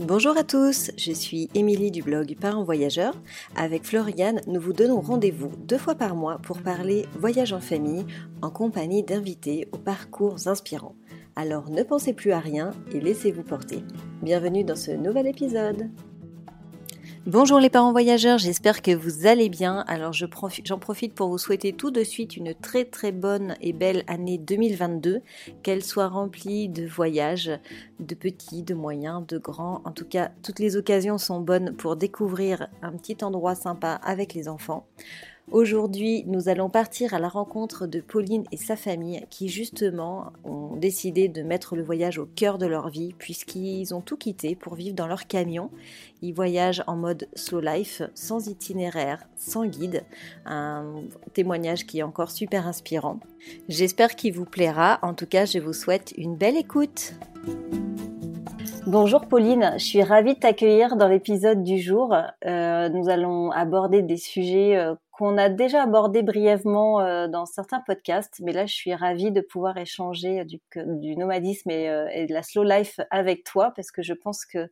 Bonjour à tous, je suis Émilie du blog Parents Voyageurs. Avec Floriane, nous vous donnons rendez-vous deux fois par mois pour parler voyage en famille en compagnie d'invités aux parcours inspirants. Alors ne pensez plus à rien et laissez-vous porter. Bienvenue dans ce nouvel épisode. Bonjour les parents voyageurs, j'espère que vous allez bien. Alors j'en profite, pour vous souhaiter tout de suite une très très bonne et belle année 2022, qu'elle soit remplie de voyages, de petits, de moyens, de grands. En tout cas, toutes les occasions sont bonnes pour découvrir un petit endroit sympa avec les enfants. Aujourd'hui, nous allons partir à la rencontre de Pauline et sa famille qui justement ont décidé de mettre le voyage au cœur de leur vie puisqu'ils ont tout quitté pour vivre dans leur camion. Ils voyagent en mode slow life, sans itinéraire, sans guide. Un témoignage qui est encore super inspirant. J'espère qu'il vous plaira. En tout cas, je vous souhaite une belle écoute. Bonjour Pauline, je suis ravie de t'accueillir dans l'épisode du jour. Euh, nous allons aborder des sujets euh, qu'on a déjà abordé brièvement euh, dans certains podcasts, mais là je suis ravie de pouvoir échanger du, du nomadisme et, euh, et, de la slow life avec toi parce que je pense que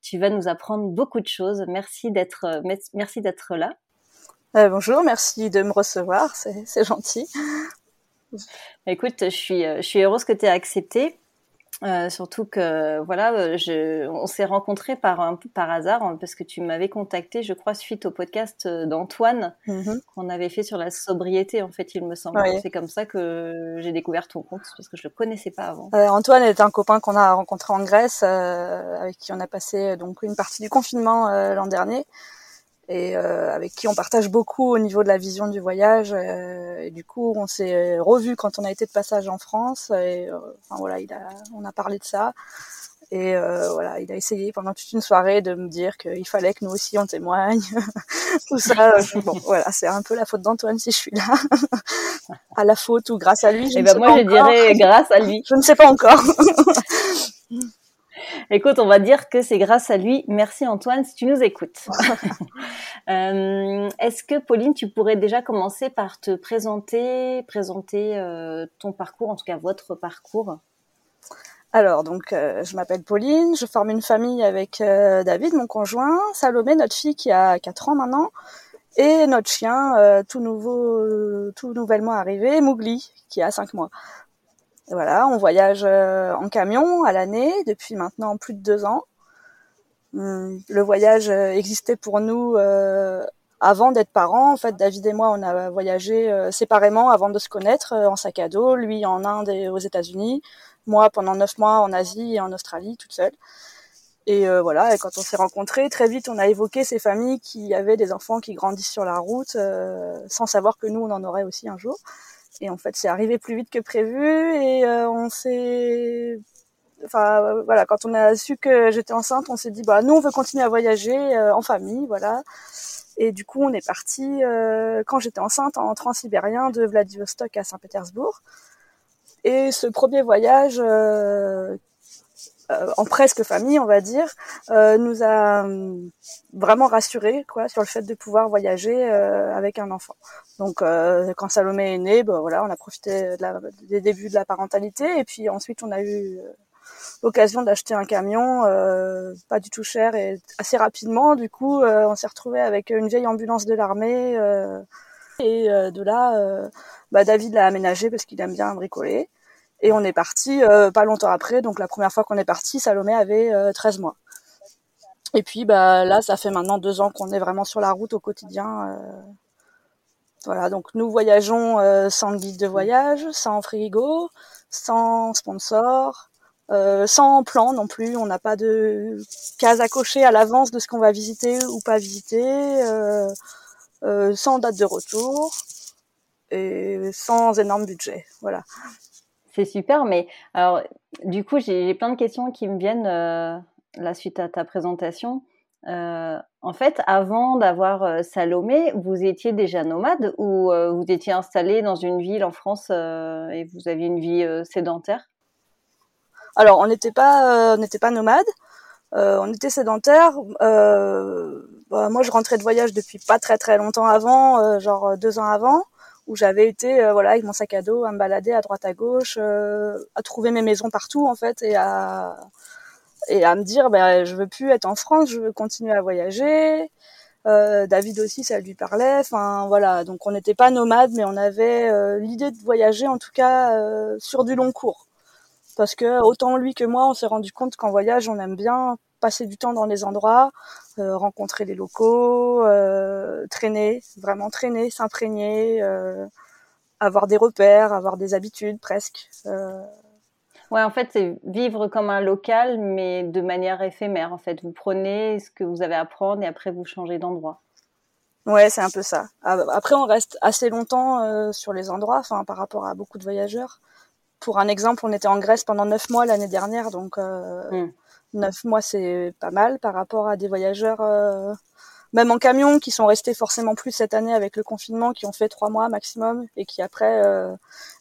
tu vas nous apprendre beaucoup de choses. Merci d'être euh, merci d'être là. Euh, bonjour, merci de me recevoir, c'est gentil. Écoute, je suis je suis heureuse que tu aies accepté. Euh, surtout que voilà, euh, je, on s'est rencontrés par un peu par hasard hein, parce que tu m'avais contacté, je crois, suite au podcast euh, d'Antoine mm-hmm. qu'on avait fait sur la sobriété. En fait, il me semble. C'est comme ça que j'ai découvert ton compte parce que je le connaissais pas avant. Euh, Antoine est un copain qu'on a rencontré en Grèce, avec qui on a passé donc une partie du confinement l'an dernier et euh, avec qui on partage beaucoup au niveau de la vision du voyage. Euh, et du coup, on s'est revu quand on a été de passage en France. Et euh, enfin voilà, il a, on a parlé de ça. Et voilà, il a essayé pendant toute une soirée de me dire qu'il fallait que nous aussi on témoigne, tout ça. bon, voilà, c'est un peu la faute d'Antoine si je suis là, à la faute ou grâce à lui. Je et eh ben moi, je dirais grâce à lui. Je ne sais pas encore. Écoute, on va dire que c'est grâce à lui. Merci Antoine si tu nous écoutes. euh, Est-ce que Pauline, tu pourrais déjà commencer par te présenter, présenter euh, ton parcours, en tout cas votre parcours? Alors, donc, euh, je m'appelle Pauline, je forme une famille avec David, mon conjoint, Salomé, notre fille qui a 4 ans maintenant, et notre chien, tout nouveau, tout nouvellement arrivé, Mougli, qui a 5 mois. Voilà, on voyage euh, en camion à l'année depuis maintenant plus de deux ans. Hum, le voyage euh, existait pour nous euh, avant d'être parents. En fait, David et moi, on a voyagé séparément avant de se connaître en sac à dos. Lui en Inde et aux États-Unis. Moi pendant neuf mois en Asie et en Australie, toute seule. Et voilà, et quand on s'est rencontrés, très vite, on a évoqué ces familles qui avaient des enfants qui grandissent sur la route, sans savoir que nous, on en aurait aussi un jour. Et en fait, c'est arrivé plus vite que prévu et euh, on s'est enfin voilà, quand on a su que j'étais enceinte, on s'est dit bah nous on veut continuer à voyager euh, en famille, voilà. Et du coup, on est parti euh, quand j'étais enceinte en transsibérien de Vladivostok à Saint-Pétersbourg. Et ce premier voyage en presque famille, on va dire, euh, nous a euh, vraiment rassurés quoi sur le fait de pouvoir voyager avec un enfant. Donc quand Salomé est né, bah, voilà, on a profité des débuts de la parentalité et puis ensuite on a eu l'occasion d'acheter un camion pas du tout cher et assez rapidement. Du coup, on s'est retrouvé avec une vieille ambulance de l'armée et de là, bah, David l'a aménagé parce qu'il aime bien bricoler. Et on est parti euh, pas longtemps après. Donc la première fois qu'on est parti, Salomé avait 13 euh, mois. Et puis bah là, ça fait maintenant deux ans qu'on est vraiment sur la route au quotidien. Euh. Voilà, donc nous voyageons sans guide de voyage, sans frigo, sans sponsor, sans plan non plus. On n'a pas de case à cocher à l'avance de ce qu'on va visiter ou pas visiter, sans date de retour et sans énorme budget. Voilà. C'est super, mais alors du coup j'ai plein de questions qui me viennent euh, la suite à ta présentation. Euh, en fait, avant d'avoir euh, Salomé, vous étiez déjà nomade ou vous étiez installé dans une ville en France et vous aviez une vie sédentaire? Alors, on n'était pas, on n'était pas nomade. on était sédentaire. Bah, moi, je rentrais de voyage depuis pas très très longtemps avant, genre deux ans avant où j'avais été euh, voilà avec mon sac à dos à me balader à droite à gauche, euh, à trouver mes maisons partout en fait et à et à me dire ben je veux plus être en France, je veux continuer à voyager. Euh, David aussi, ça lui parlait. Enfin voilà, donc on n'était pas nomades, mais on avait euh, l'idée de voyager en tout cas euh, sur du long cours. Parce que autant lui que moi, on s'est rendu compte qu'en voyage, on aime bien passer du temps dans les endroits, euh, rencontrer les locaux, euh, traîner, vraiment traîner, s'imprégner, euh, avoir des repères, avoir des habitudes presque. Ouais, en fait, c'est vivre comme un local, mais de manière éphémère. En fait, vous prenez ce que vous avez à prendre et après vous changez d'endroit. Ouais, c'est un peu ça. Ah, bah, après, on reste assez longtemps sur les endroits, enfin, par rapport à beaucoup de voyageurs. Pour un exemple, on était en Grèce pendant neuf mois l'année dernière, donc. Hum. 9 mois, c'est pas mal par rapport à des voyageurs, euh, même en camion, qui sont restés forcément plus cette année avec le confinement, qui ont fait trois mois maximum et qui après euh,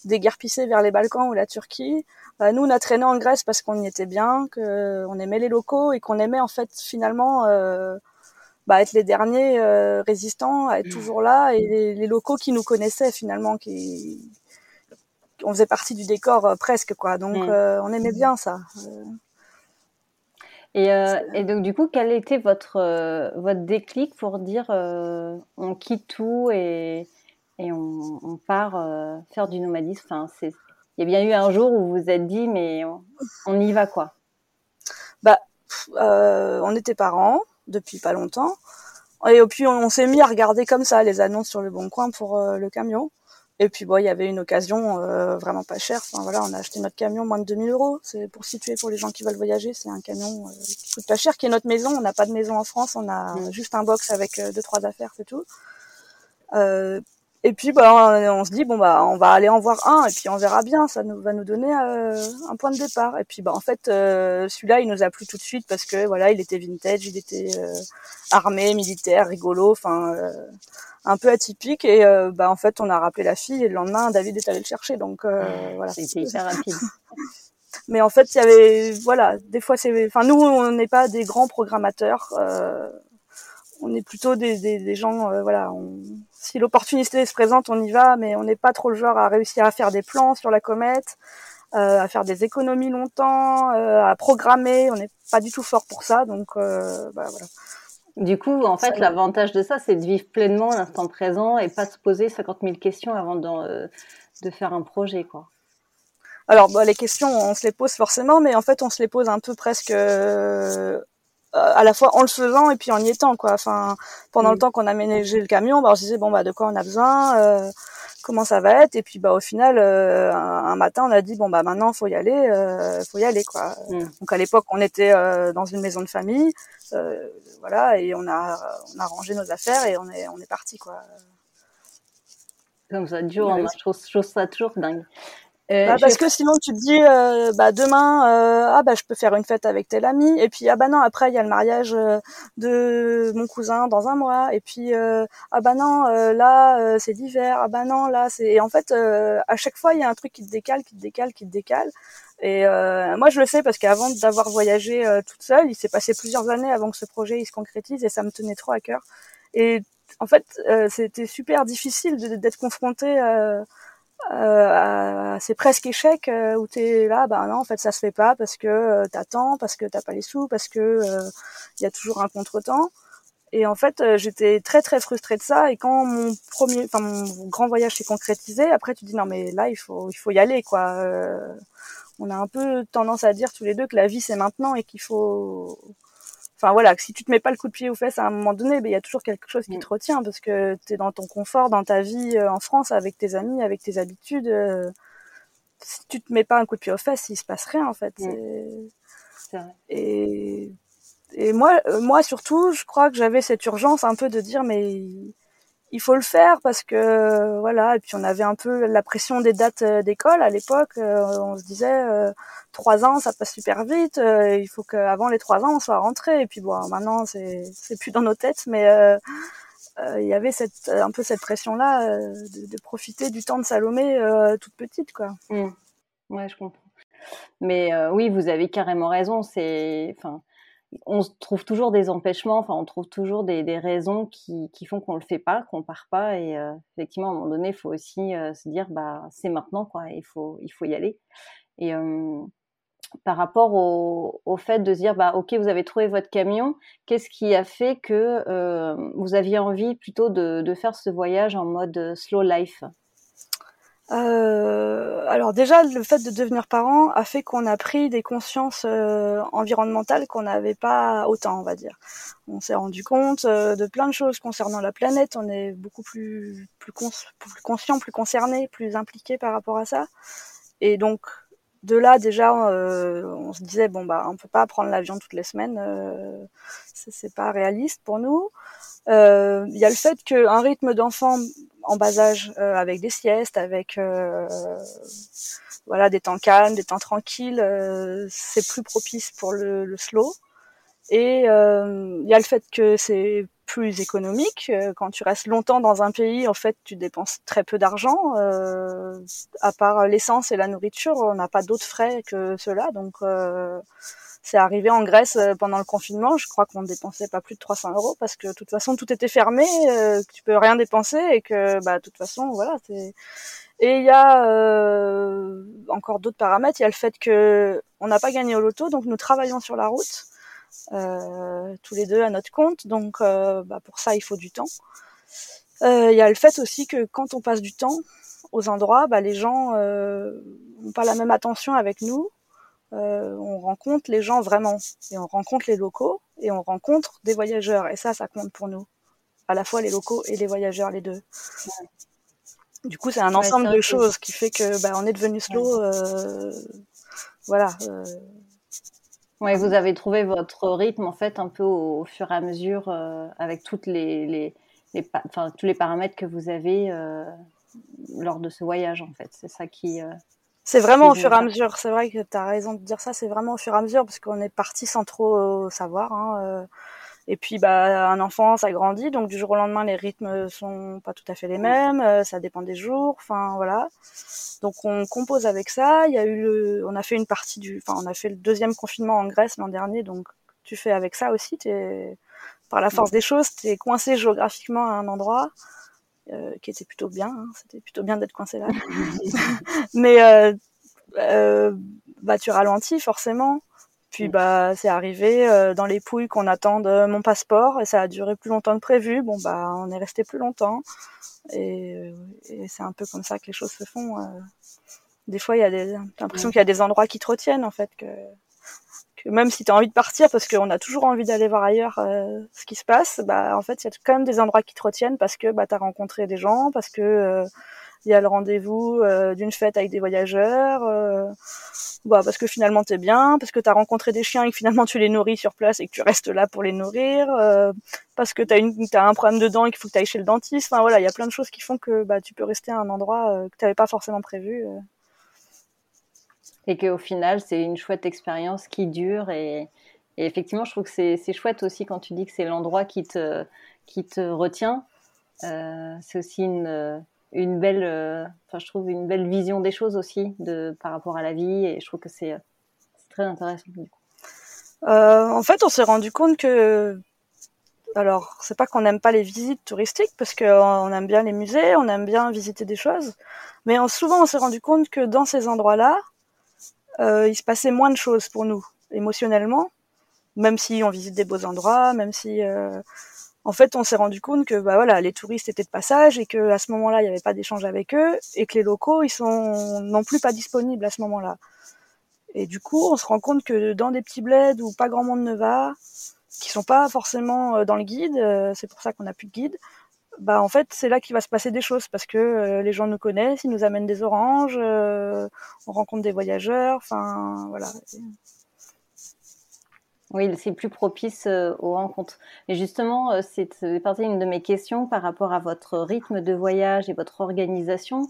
déguerpissaient vers les Balkans ou la Turquie. Euh, nous, on a traîné en Grèce parce qu'on y était bien, qu'on aimait les locaux et qu'on aimait en fait finalement euh, bah, être les derniers euh, résistants, à être mmh. toujours là et les, les locaux qui nous connaissaient finalement, qui on faisait partie du décor euh, presque quoi donc mmh. euh, on aimait bien ça. Et, et, donc du coup, quel était votre votre déclic pour dire on quitte tout et et on, on part faire du nomadisme? Enfin, il y a bien eu un jour où vous vous êtes dit, mais on, y va quoi Bah, euh, on était parents depuis pas longtemps. Et puis on, s'est mis à regarder comme ça les annonces sur le bon coin pour euh, le camion. Et puis bon, il y avait une occasion euh, vraiment pas chère. Enfin voilà, on a acheté notre camion moins de 2000 euros. C'est pour situer pour les gens qui veulent voyager. C'est un camion qui coûte pas cher, qui est notre maison. On n'a pas de maison en France. On a mmh. juste un box avec deux trois affaires, c'est tout. Et puis bah on se dit bon bah on va aller en voir un et puis on verra bien, ça nous va nous donner euh, un point de départ. Et puis bah en fait euh, celui-là il nous a plu tout de suite parce que voilà il était vintage, il était euh, armé, militaire, rigolo, enfin un peu atypique et bah en fait on a rappelé la fille et le lendemain David est allé le chercher donc voilà. C'était hyper rapide. Mais en fait il y avait voilà des fois c'est enfin nous on n'est pas des grands programmateurs on est plutôt des, des, des gens, euh, voilà, on, si l'opportunité se présente, on y va, mais on n'est pas trop le genre à réussir à faire des plans sur la comète, euh, à faire des économies longtemps, euh, à programmer. On n'est pas du tout fort pour ça, donc bah, voilà. Du coup, en fait, l'avantage de ça, c'est de vivre pleinement l'instant présent et pas se poser 50 000 questions avant de, faire un projet, quoi. Alors, bah, les questions, on se les pose forcément, mais en fait, on se les pose un peu presque euh, à la fois en le faisant et puis en y étant quoi. Enfin pendant le temps qu'on a ménagé le camion bah on se disait bon bah de quoi on a besoin euh, comment ça va être? Et puis bah au final euh, un, matin on a dit bon bah maintenant faut y aller euh, faut y aller quoi. Mm. donc à l'époque on était dans une maison de famille voilà et on a on a rangé nos affaires et on est on est parti quoi. Comme ça dure je trouve, je trouve ça toujours dingue euh, bah, parce que sinon tu te dis euh, bah demain euh, ah bah je peux faire une fête avec tel ami. Et puis ah bah non après il y a le mariage de mon cousin dans un mois. Et puis ah bah non là c'est l'hiver. Ah bah non là c'est et en fait à chaque fois il y a un truc qui te décale qui te décale qui te décale. Et moi je le sais parce qu'avant d'avoir voyagé toute seule il s'est passé plusieurs années avant que ce projet il se concrétise et ça me tenait trop à cœur. Et en fait c'était super difficile d'être confrontée euh, c'est presque échec euh, où t'es là bah non en fait ça se fait pas parce que euh, t'attends parce que t'as pas les sous parce que il euh, y a toujours un contretemps. Et en fait j'étais très très frustrée de ça. Et quand mon premier enfin mon grand voyage s'est concrétisé après tu dis non mais là il faut il faut y aller quoi. On a un peu tendance à dire tous les deux que la vie c'est maintenant et qu'il faut enfin voilà, si tu te mets pas le coup de pied aux fesses à un moment donné, ben il y a toujours quelque chose qui mm. te retient parce que tu es dans ton confort, dans ta vie euh, en France, avec tes amis, avec tes habitudes. Euh, si tu te mets pas un coup de pied aux fesses, il se passe rien en fait. Mm. Vrai. Et, et moi, euh, moi surtout, je crois que j'avais cette urgence un peu de dire mais il faut le faire parce que voilà et puis on avait un peu la pression des dates euh, d'école à l'époque euh, on se disait euh, trois ans ça passe super vite il faut qu'avant les trois ans on soit rentré. Et puis bon maintenant c'est c'est plus dans nos têtes mais il y avait cette un peu cette pression là de, profiter du temps de Salomé toute petite quoi. Mmh. ouais je comprends. Mais oui vous avez carrément raison c'est enfin on trouve toujours des empêchements, on trouve toujours des, raisons qui, font qu'on le fait pas, qu'on part pas. Et euh, effectivement, à un moment donné, il faut aussi euh, se dire bah c'est maintenant quoi, il faut il faut y aller. Et euh, par rapport au, fait de dire bah ok vous avez trouvé votre camion qu'est-ce qui a fait que vous aviez envie plutôt de, faire ce voyage en mode slow life? Euh, alors déjà le fait de devenir parent a fait qu'on a pris des consciences euh, environnementales qu'on n'avait pas autant on va dire. On s'est rendu compte euh, de plein de choses concernant la planète. On est beaucoup plus plus, plus conscient plus concerné plus impliqué par rapport à ça. Et donc de là déjà on se disait bon bah on peut pas prendre l'avion toutes les semaines c'est pas réaliste pour nous. Il y a le fait qu'un rythme d'enfant en bas âge avec des siestes avec voilà des temps calmes des temps tranquilles c'est plus propice pour le, slow et il y a le fait que c'est plus économique. Euh, quand tu restes longtemps dans un pays, en fait, tu dépenses très peu d'argent. Euh, à part l'essence et la nourriture, on n'a pas d'autres frais que cela. Donc, euh, c'est arrivé en Grèce euh, pendant le confinement. Je crois qu'on ne dépensait pas plus de 300 euros parce que de toute façon, tout était fermé, euh, tu peux rien dépenser et que, bah, de toute façon, voilà. Et il y a euh, encore d'autres paramètres. Il y a le fait que on n'a pas gagné au loto, donc nous travaillons sur la route. Tous les deux à notre compte. Donc bah, pour ça, il faut du temps. Il y a le fait aussi que quand on passe du temps aux endroits, bah, les gens n'ont pas la même attention avec nous. On rencontre les gens vraiment. Et on rencontre les locaux et on rencontre des voyageurs. Et ça ça compte pour nous. À la fois les locaux et les voyageurs les deux. Du coup c'est un ensemble de choses qui fait que bah, on est devenu slow euh, voilà euh, oui, vous avez trouvé votre rythme en fait un peu au, fur et à mesure euh, avec toutes les, les, les enfin, tous les paramètres que vous avez euh, lors de ce voyage en fait. C'est ça qui. Euh, c'est vraiment au fur et à mesure. C'est vrai que tu as raison de dire ça. C'est vraiment au fur et à mesure parce qu'on est parti sans trop savoir. Hein, et puis, bah, un enfant, ça grandit, donc du jour au lendemain, les rythmes sont pas tout à fait les mêmes. Euh, ça dépend des jours. Enfin, voilà. Donc, on compose avec ça. Il y a eu, le, on a fait une partie du, enfin, on a fait le deuxième confinement en Grèce l'an dernier, donc tu fais avec ça aussi. T'es, par la force des choses, tu es coincé géographiquement à un endroit. Euh, qui était plutôt bien, hein. c'était plutôt bien d'être coincé là. Mais euh, euh, bah tu ralentis forcément. Puis mm. bah c'est arrivé dans les pouilles qu'on attende mon passeport et ça a duré plus longtemps que prévu. Bon bah on est resté plus longtemps et, et c'est un peu comme ça que les choses se font. Des fois il y a des l'impression qu'il y a des endroits qui te retiennent en fait que, même si tu as envie de partir parce qu'on a toujours envie d'aller voir ailleurs ce qui se passe, bah en fait il y a quand même des endroits qui te retiennent parce que bah tu as rencontré des gens, parce que il y a le rendez-vous euh, d'une fête avec des voyageurs, euh, bah, parce que finalement t'es bien, parce que t'as rencontré des chiens et que finalement tu les nourris sur place et que tu restes là pour les nourrir, euh, parce que t'as une as un problème de dents et qu'il faut que t'ailles chez le dentiste. Enfin voilà, il y a plein de choses qui font que bah tu peux rester à un endroit euh, que t'avais pas forcément prévu. Euh. Et qu'au final c'est une chouette expérience qui dure et, effectivement je trouve que c'est chouette aussi quand tu dis que c'est l'endroit qui te retient. c'est aussi une belle, euh, je trouve une belle vision des choses aussi par rapport à la vie et je trouve que c'est très intéressant. Euh, en fait, on s'est rendu compte que alors, c'est pas qu'on n'aime pas les visites touristiques parce qu'on aime bien les musées, on aime bien visiter des choses, mais souvent on s'est rendu compte que dans ces endroits-là, euh, il se passait moins de choses pour nous émotionnellement, même si on visite des beaux endroits, même si euh, en fait, on s'est rendu compte que bah voilà, les touristes étaient de passage et que à ce moment-là, il n'y avait pas d'échange avec eux et que les locaux, ils sont non plus pas disponibles à ce moment-là. Et du coup, on se rend compte que dans des petits bleds où pas grand monde ne va, qui sont pas forcément euh, dans le guide, euh, c'est pour ça qu'on n'a plus de guide. Bah en fait, c'est là qu'il va se passer des choses parce que euh, les gens nous connaissent, ils nous amènent des oranges, on rencontre des voyageurs, enfin voilà. Oui, c'est plus propice euh, aux rencontres. Et justement, euh, c'est partie une de mes questions par rapport à votre rythme de voyage et votre organisation.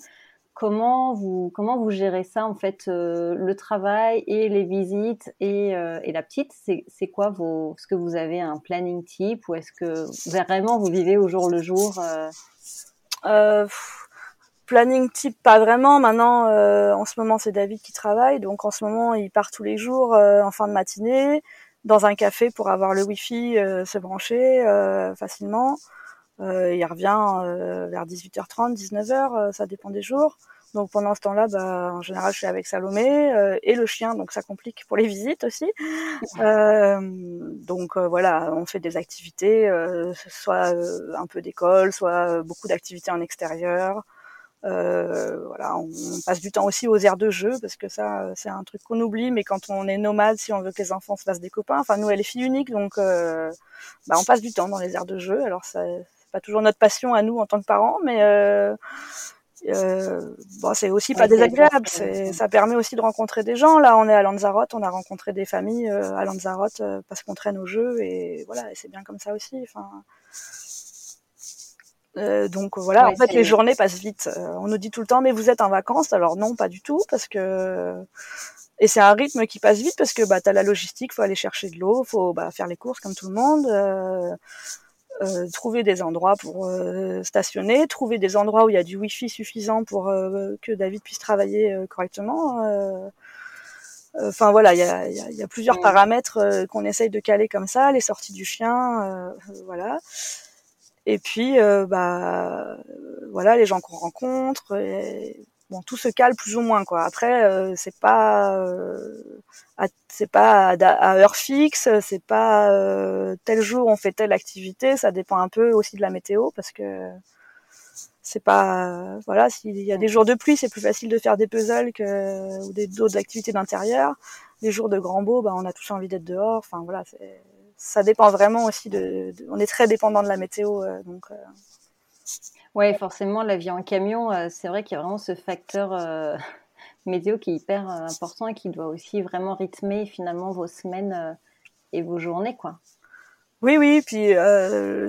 Comment vous comment vous gérez ça en fait, euh, le travail et les visites et, et la petite. C'est quoi vos ce que vous avez un planning type ou est-ce que vraiment vous vivez au jour le jour planning type pas vraiment maintenant en ce moment c'est David qui travaille donc en ce moment il part tous les jours en fin de matinée dans un café pour avoir le wifi, euh, se brancher euh, facilement. Euh, il revient vers 18h30, 19h, ça dépend des jours. Donc pendant ce temps-là, bah, en général, je suis avec Salomé euh, et le chien, donc ça complique pour les visites aussi. Euh, donc euh, voilà, on fait des activités, soit un peu d'école, soit beaucoup d'activités en extérieur. voilà, on, passe du temps aussi aux aires de jeu parce que ça, c'est un truc qu'on oublie. Mais quand on est nomade, si on veut que les enfants se fassent des copains, enfin nous, elle est fille unique, donc bah, on passe du temps dans les aires de jeu. Alors ça, pas toujours notre passion à nous en tant que parents, mais euh, bon, c'est aussi pas désagréable. C'est, ça permet aussi de rencontrer des gens. Là, on est à Lanzarote, on a rencontré des familles euh, à Lanzarote euh, parce qu'on traîne au jeu et voilà, et c'est bien comme ça aussi. Enfin, euh, donc voilà, en fait, les journées passent vite. on nous dit tout le temps, mais vous êtes en vacances Alors non, pas du tout, parce que et c'est un rythme qui passe vite parce que bah t'as la logistique, faut aller chercher de l'eau, faut bah, faire les courses comme tout le monde. Euh, trouver des endroits pour euh, stationner, trouver des endroits où il y a du wifi suffisant pour euh, que David puisse travailler correctement. Enfin voilà, il y a, y, y a, plusieurs paramètres qu'on essaye de caler comme ça, les sorties du chien, voilà. Et puis bah voilà, les gens qu'on rencontre. Et, bon, tout se cale plus ou moins quoi. Après, euh, c'est pas, euh, c'est pas à, heure fixe, c'est pas euh, tel jour on fait telle activité. Ça dépend un peu aussi de la météo parce que c'est pas, voilà, s'il y a des jours de pluie, c'est plus facile de faire des puzzles ou des d'autres activités d'intérieur. Les jours de grand beau, bah, on a tous envie d'être dehors. Enfin voilà, ça dépend vraiment aussi de, on est très dépendant de la météo, donc. Oui, forcément, la vie en camion, euh, c'est vrai qu'il y a vraiment ce facteur euh, météo qui est hyper euh, important et qui doit aussi vraiment rythmer finalement vos semaines et vos journées, quoi. Oui, oui, puis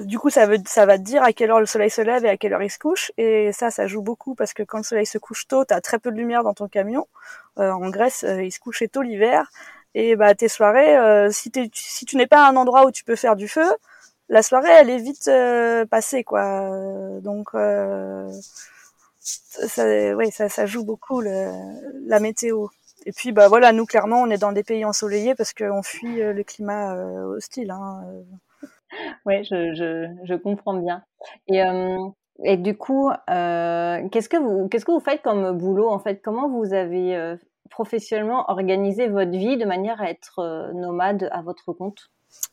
du coup, ça, veut, ça va te dire à quelle heure le soleil se lève et à quelle heure il se couche. Et ça, ça joue beaucoup parce que quand le soleil se couche tôt, tu as très peu de lumière dans ton camion. en Grèce, il se couchait tôt l'hiver. Et bah, tes soirées, si, si tu n'es pas à un endroit où tu peux faire du feu, la soirée elle est vite euh, passée quoi. Donc euh, ça, oui, ça, ça joue beaucoup le, la météo. Et puis bah voilà, nous clairement on est dans des pays ensoleillés parce qu'on fuit euh, le climat hostile. Hein. Oui, je, comprends bien. Et, et du coup, qu'est-ce que vous qu'est-ce que vous faites comme boulot en fait? Comment vous avez professionnellement organisé votre vie de manière à être nomade à votre compte?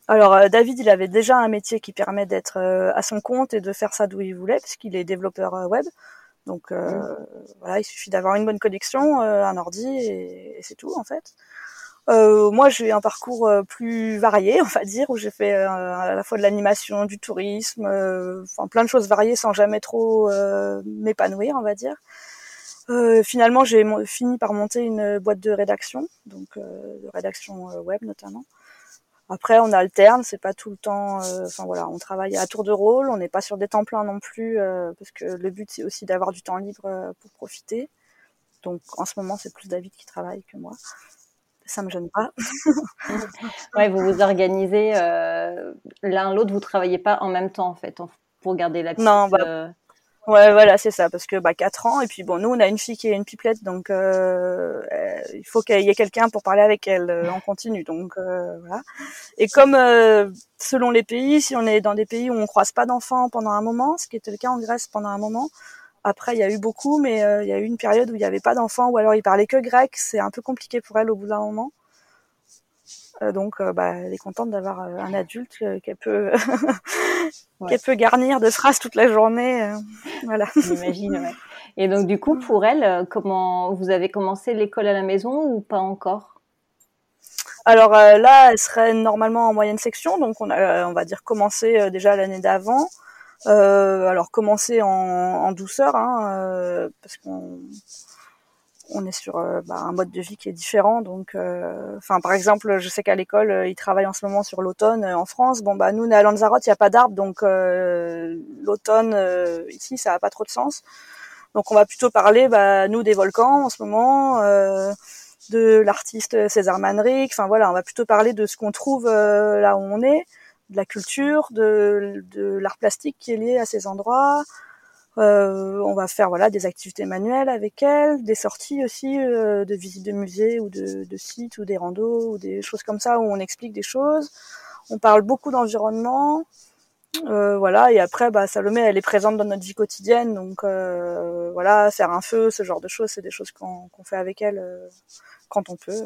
Alors euh, David, il avait déjà un métier qui permet d'être euh, à son compte et de faire ça d'où il voulait, puisqu'il est développeur euh, web. Donc mmh. voilà, il suffit d'avoir une bonne connexion, un ordi et, c'est tout en fait. moi, j'ai un parcours plus varié, on va dire, où j'ai fait à la fois de l'animation, du tourisme, enfin plein de choses variées sans jamais trop m'épanouir, on va dire. finalement, j'ai fini par monter une boîte de rédaction, donc de rédaction web notamment. Après, on alterne, c'est pas tout le temps. Euh, enfin voilà, on travaille à tour de rôle, on n'est pas sur des temps pleins non plus, euh, parce que le but c'est aussi d'avoir du temps libre euh, pour profiter. Donc en ce moment, c'est plus David qui travaille que moi. Ça me gêne pas. ouais, vous vous organisez l'un l'autre, vous travaillez pas en même temps en fait, pour garder la petite. Non, bah, Ouais, voilà, c'est ça, parce que bah quatre ans et puis bon, nous on a une fille qui est une pipelette, donc euh, il faut qu'il y ait quelqu'un pour parler avec elle euh, en continu, donc euh, voilà. Et comme euh, selon les pays, si on est dans des pays où on croise pas d'enfants pendant un moment, ce qui était le cas en Grèce pendant un moment, après il y a eu beaucoup, mais il y a eu une période où il y avait pas d'enfants ou alors ils parlaient que grec, c'est un peu compliqué pour elle au bout d'un moment. Euh, donc, euh, bah, elle est contente d'avoir euh, un adulte qu'elle peut, qu'elle peut garnir de phrases toute la journée. voilà. J'imagine. Ouais. Et donc, du coup, pour elle, comment vous avez commencé l'école à la maison ou pas encore? Alors là, elle serait normalement en moyenne section, donc on a, on va dire, commencé déjà l'année d'avant. alors commencer en, en douceur, hein, parce qu'on on est sur euh, bah, un mode de vie qui est différent. Donc, euh, enfin, par exemple, je sais qu'à l'école, euh, ils travaillent en ce moment sur l'automne en France. Bon, bah nous, on est à Lanzarote, il n'y a pas d'arbres, donc l'automne ici, ça n'a pas trop de sens. Donc, on va plutôt parler, bah, nous, des volcans en ce moment, de l'artiste César Manrique. Enfin voilà, on va plutôt parler de ce qu'on trouve là où on est, de la culture, de, de l'art plastique qui est lié à ces endroits. Euh, on va faire voilà des activités manuelles avec elle, des sorties aussi euh, de visites de musées ou de, sites ou des randos ou des choses comme ça où on explique des choses. On parle beaucoup d'environnement. Euh, voilà, et après, bah, Salomé, elle est présente dans notre vie quotidienne, donc voilà, faire un feu, ce genre de choses, c'est des choses qu'on fait avec elle quand on peut.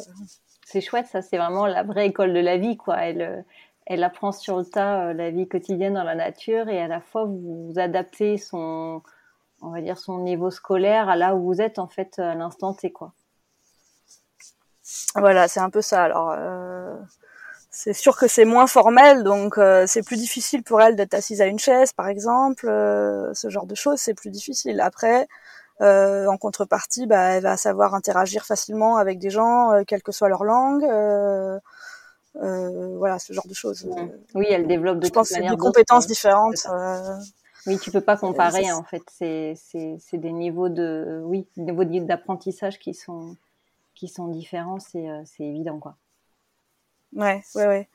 C'est chouette, ça, c'est vraiment la vraie école de la vie, quoi. Elle, elle apprend sur le tas la vie quotidienne dans la nature, et à la fois vous, adaptez son, on va dire son niveau scolaire à là où vous êtes en fait à l'instant T, quoi. Voilà, c'est un peu ça. Alors c'est sûr que c'est moins formel, donc euh, c'est plus difficile pour elle d'être assise à une chaise, par exemple. Euh, ce genre de choses, c'est plus difficile. Après, euh, en contrepartie, bah, elle va savoir interagir facilement avec des gens, quelle que soit leur langue. Voilà, ce genre de choses. Oui, elle développe de Je pense c'est des compétences différentes. Oui, tu peux pas comparer en fait. C'est c'est des niveaux de oui, des niveaux d'apprentissage qui sont qui sont différents. C'est c'est évident quoi. Ouais, ouais, ouais.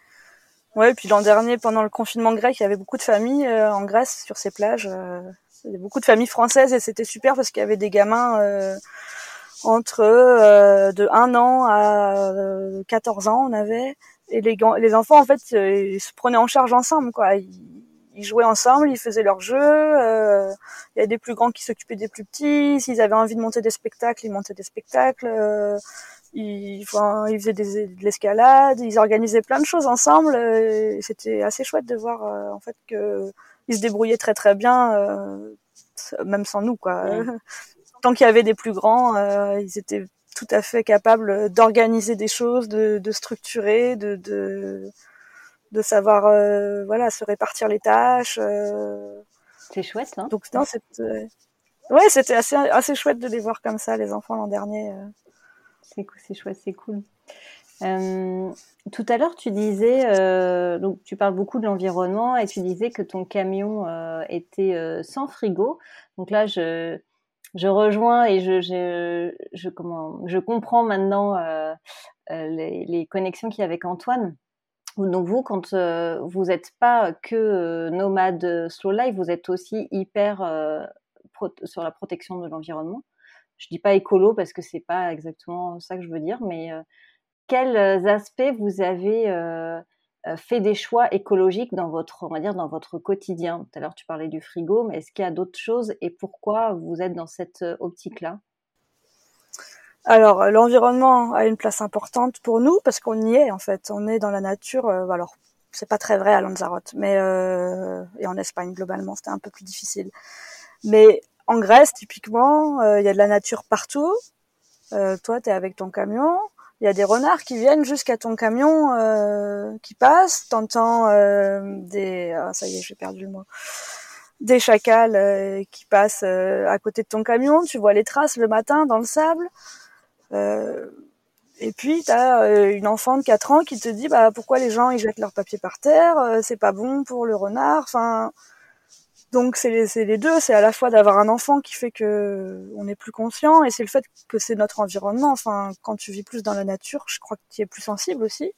Ouais, puis l'an dernier, pendant le confinement grec, il y avait beaucoup de familles euh, en Grèce sur ces plages. Euh, il y avait beaucoup de familles françaises et c'était super parce qu'il y avait des gamins euh, entre de 1 an à 14 ans, on avait. Et les, les enfants, en fait, ils se prenaient en charge ensemble, quoi. Ils, ils jouaient ensemble, ils faisaient leur jeu. il y a des plus grands qui s'occupaient des plus petits. S'ils avaient envie de monter des spectacles, ils montaient des spectacles ils, enfin, ils faisaient des, de l'escalade, ils organisaient plein de choses ensemble. Euh, c'était assez chouette de voir euh, en fait que ils se débrouillaient très très bien, euh, même sans nous quoi. Tant qu'il y avait des plus grands, ils étaient tout à fait capables d'organiser des choses, de, de structurer, de, de, de savoir voilà se répartir les tâches. C'est chouette, hein Donc non, c'était ouais, c'était assez assez chouette de les voir comme ça les enfants l'an dernier c'est chouette, c'est cool. Euh, tout à l'heure, tu disais, euh, donc tu parles beaucoup de l'environnement et tu disais que ton camion euh, était sans frigo. Donc là, je, je rejoins et je, je, je, comment, je comprends maintenant les, les, connexions qu'il y a avec Antoine. Donc vous, quand vous n'êtes pas que nomade slow life, vous êtes aussi hyper sur la protection de l'environnement je dis pas écolo parce que c'est pas exactement ça que je veux dire, mais euh, quels euh, aspects vous avez euh, fait des choix écologiques dans votre, on va dire, dans votre quotidien Tout à l'heure, tu parlais du frigo, mais est-ce qu'il y a d'autres choses et pourquoi vous êtes dans cette optique-là? Alors, l'environnement a une place importante pour nous parce qu'on y est en fait. On est dans la nature. alors, c'est pas très vrai à Lanzarote, mais et en Espagne globalement, c'était un peu plus difficile. Mais en Grèce, typiquement, euh, il y a de la nature partout. Euh, toi, tu es avec ton camion. Il y a des renards qui viennent jusqu'à ton camion, euh, qui passent. T'entends euh, des... Ah, ça y est, j'ai perdu le mot. Des chacals qui passent à côté de ton camion. Tu vois les traces le matin dans le sable. et puis, tu une enfant de 4 ans qui te dit bah, pourquoi les gens ils jettent leur papier par terre, c'est pas bon pour le renard. Enfin, donc c'est les, les, deux, c'est à la fois d'avoir un enfant qui fait que on est plus conscient et c'est le fait que c'est notre environnement. Enfin, quand tu vis plus dans la nature, je crois que tu es plus sensible aussi,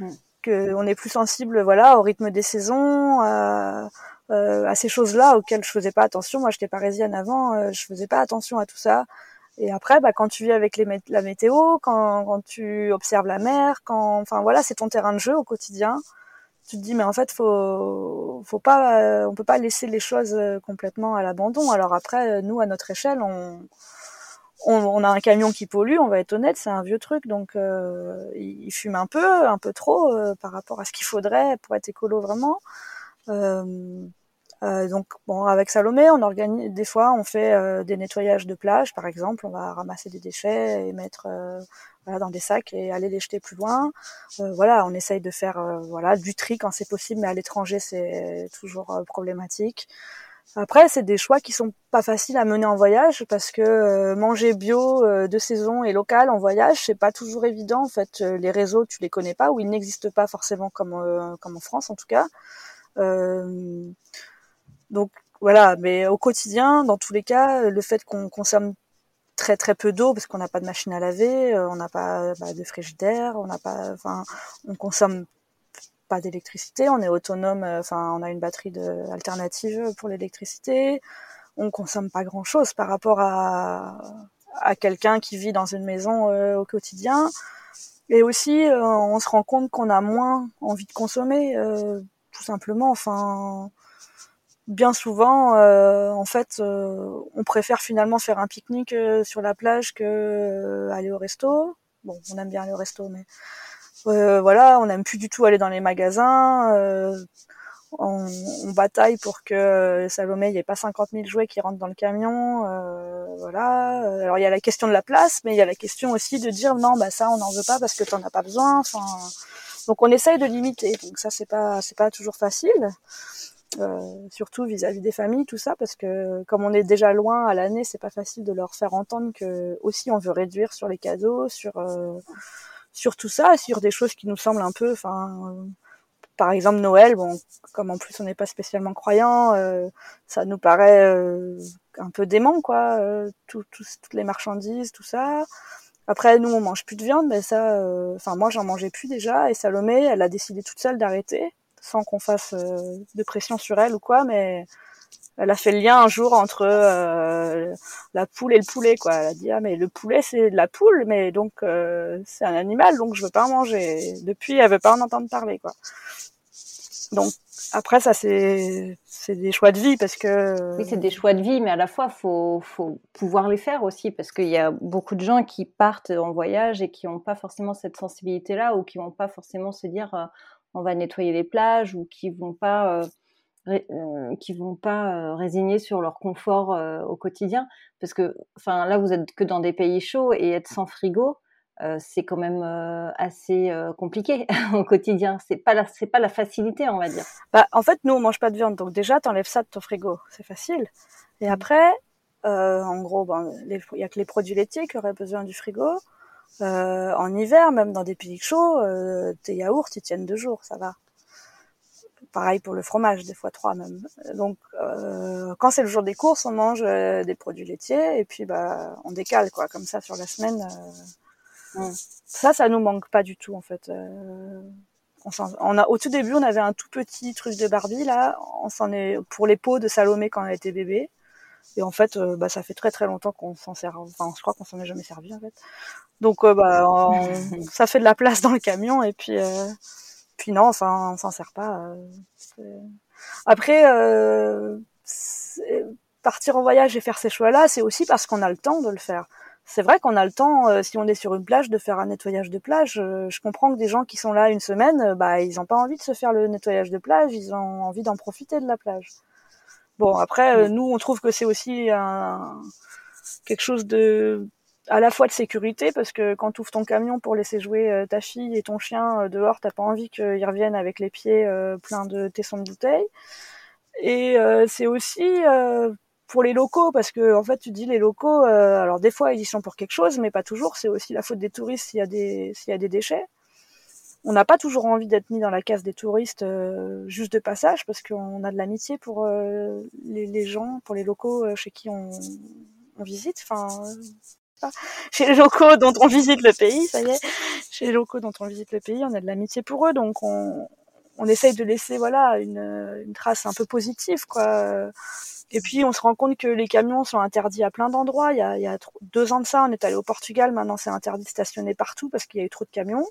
mm. que on est plus sensible, voilà, au rythme des saisons, à, euh, à ces choses-là auxquelles je faisais pas attention. Moi, j'étais parisienne avant, euh, je faisais pas attention à tout ça. Et après, bah, quand tu vis avec les, la météo, quand, quand tu observes la mer, quand, enfin voilà, c'est ton terrain de jeu au quotidien tu te dis mais en fait faut faut euh, on peut pas laisser les choses euh, complètement à l'abandon. Alors après euh, nous à notre échelle on, on, a un camion qui pollue on va être honnête c'est un vieux truc. Donc il, fume un peu un peu trop par rapport à ce qu'il faudrait pour être écolo vraiment donc bon avec Salomé on organise des fois on fait des nettoyages de plage par exemple on va ramasser des déchets et mettre voilà, dans des sacs et aller les jeter plus loin. Euh, voilà, on essaye de faire euh, voilà du tri quand c'est possible, mais à l'étranger c'est toujours euh, problématique. Après, c'est des choix qui sont pas faciles à mener en voyage parce que manger bio de saison et local en voyage, c'est pas toujours évident. En fait, les réseaux, tu les connais pas ou ils n'existent pas forcément comme comme en France en tout cas. Donc voilà, mais au quotidien, dans tous les cas, le fait qu'on consomme très très peu d'eau parce qu'on n'a pas de machine à laver, euh, on n'a pas bah, de frigidaire, on n'a pas, enfin, on consomme pas d'électricité, on est autonome, euh, enfin, on a une batterie de, alternative pour l'électricité, on consomme pas grand chose par rapport à, à quelqu'un qui vit dans une maison euh, au quotidien. Et aussi, on se rend compte qu'on a moins envie de consommer, tout simplement. Enfin, bien souvent, en fait, on préfère finalement faire un pique-nique sur la plage que aller au resto. Bon, on aime bien aller au resto, mais voilà, on n'aime plus du tout aller dans les magasins on, bataille pour que euh, Salomé, il n'y ait pas 50 000 jouets qui rentrent dans le camion. Euh, voilà. Alors il y a la question de la place, mais il y a la question aussi de dire non, bah ça on n'en veut pas parce que tu n'en as pas besoin. Enfin, donc on essaye de limiter. Donc ça c'est pas c'est pas toujours facile. Euh, surtout vis-à-vis des familles, tout ça, parce que comme on est déjà loin à l'année, c'est pas facile de leur faire entendre que aussi on veut réduire sur les cadeaux, sur sur tout ça, sur des choses qui nous semblent un peu, enfin, par exemple Noël, bon, comme en plus on n'est pas spécialement croyant, euh, ça nous paraît euh, un peu dément, quoi, euh, tout, toutes les marchandises, tout ça. Après, nous, on mange plus de viande, mais ça, enfin moi, j'en mangeais plus déjà, et Salomé, elle a décidé toute seule d'arrêter, sans qu'on fasse de pression sur elle ou quoi, mais elle a fait le lien un jour entre euh, la poule et le poulet quoi. Elle a dit ah mais le poulet c'est de la poule mais donc euh, c'est un animal donc je veux pas en manger. depuis elle veut pas en entendre parler quoi. Donc après ça c'est c'est des choix de vie parce que oui c'est des choix de vie mais à la fois faut faut pouvoir les faire aussi parce qu'il y a beaucoup de gens qui partent en voyage et qui n'ont pas forcément cette sensibilité là ou qui vont pas forcément se dire euh, on va nettoyer les plages ou qui vont pas euh, qui vont pas euh, résigner sur leur confort euh, au quotidien. Parce que enfin là vous êtes que dans des pays chauds et être sans frigo c'est quand même assez compliqué au quotidien. C'est pas la c'est pas la facilité on va dire. Bah, en fait nous on mange pas de viande. Donc déjà t'enlèves ça de ton frigo. C'est facile. Et après en gros ben il y a que les produits laitiers qui auraient besoin du frigo en hiver même dans des pays chauds tes yaourts ils tiennent deux jours ça va Pareil pour le fromage, des fois trois même. Donc, euh, quand c'est le jour des courses, on mange euh, des produits laitiers et puis bah on décale quoi, comme ça sur la semaine. Euh, ça, ça nous manque pas du tout en fait. On, on, a au tout début, on avait un tout petit truc de Barbie là. On s'en est pour les pots de Salomé quand elle était bébé. Et en fait, bah, ça fait très très longtemps qu'on s'en sert. Enfin, je crois qu'on s'en est jamais servi en fait. Donc, bah, ça fait de la place dans le camion et puis puis non, enfin, on s'en sert pas. Euh, Après, euh, partir en voyage et faire ces choix-là, c'est aussi parce qu'on a le temps de le faire. C'est vrai qu'on a le temps, euh, si on est sur une plage, de faire un nettoyage de plage. je comprends que des gens qui sont là une semaine, bah, ils n'ont pas envie de se faire le nettoyage de plage, ils ont envie d'en profiter de la plage. Bon, après, nous, on trouve que c'est aussi un, quelque chose de à la fois de sécurité parce que quand tu ouvres ton camion pour laisser jouer euh, ta fille et ton chien euh, dehors, t'as pas envie qu'ils reviennent avec les pieds euh, pleins de tessons de bouteilles. Et c'est aussi pour les locaux parce que en fait tu dis les locaux, alors des fois ils y sont pour quelque chose, mais pas toujours. C'est aussi la faute des touristes s'il y a des s'il y a des déchets. On n'a pas toujours envie d'être mis dans la case des touristes juste de passage parce qu'on a de l'amitié pour les, les, gens, pour les locaux chez qui on, visite. Enfin, chez les locaux dont on visite le pays, ça y est, chez les locaux dont on visite le pays, on a de l'amitié pour eux, donc on, essaye de laisser voilà une, trace un peu positive, quoi. Et puis on se rend compte que les camions sont interdits à plein d'endroits. Il y a deux ans de ça, on est allé au Portugal, maintenant c'est interdit de stationner partout parce qu'il y a eu trop de camions.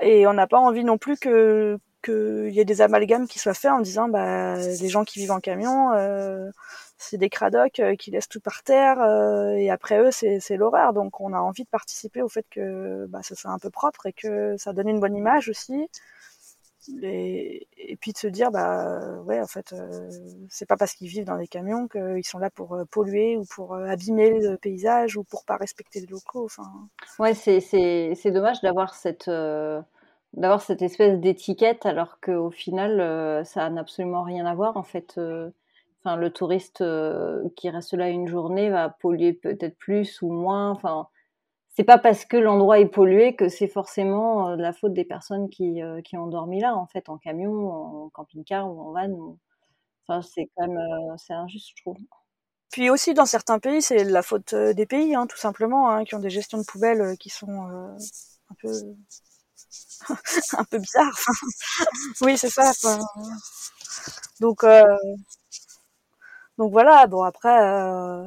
Et on n'a pas envie non plus que qu'il y ait des amalgames qui soient faits en disant bah les gens qui vivent en camion euh, c'est des cradocs euh, qui laissent tout par terre euh, et après eux c'est l'horreur. Donc on a envie de participer au fait que bah, ce soit un peu propre et que ça donne une bonne image aussi et, puis de se dire bah ouais en fait euh, c'est pas parce qu'ils vivent dans des camions qu'ils sont là pour polluer ou pour abîmer le paysage ou pour pas respecter les locaux enfin ouais c'est dommage d'avoir cette d'avoir cette espèce d'étiquette alors qu'au final ça n'a absolument rien à voir en fait Enfin, le touriste euh, qui reste là une journée va polluer peut-être plus ou moins. Enfin, c'est pas parce que l'endroit est pollué que c'est forcément euh, la faute des personnes qui, euh, qui ont dormi là, en fait, en camion, en camping-car ou en van. Enfin, c'est quand même c'est injuste, je trouve. Puis aussi, dans certains pays, c'est la faute des pays, hein, tout simplement, hein, qui ont des gestions de poubelles qui sont un peu un peu bizarres. oui, c'est ça. Donc, donc voilà, bon après, euh,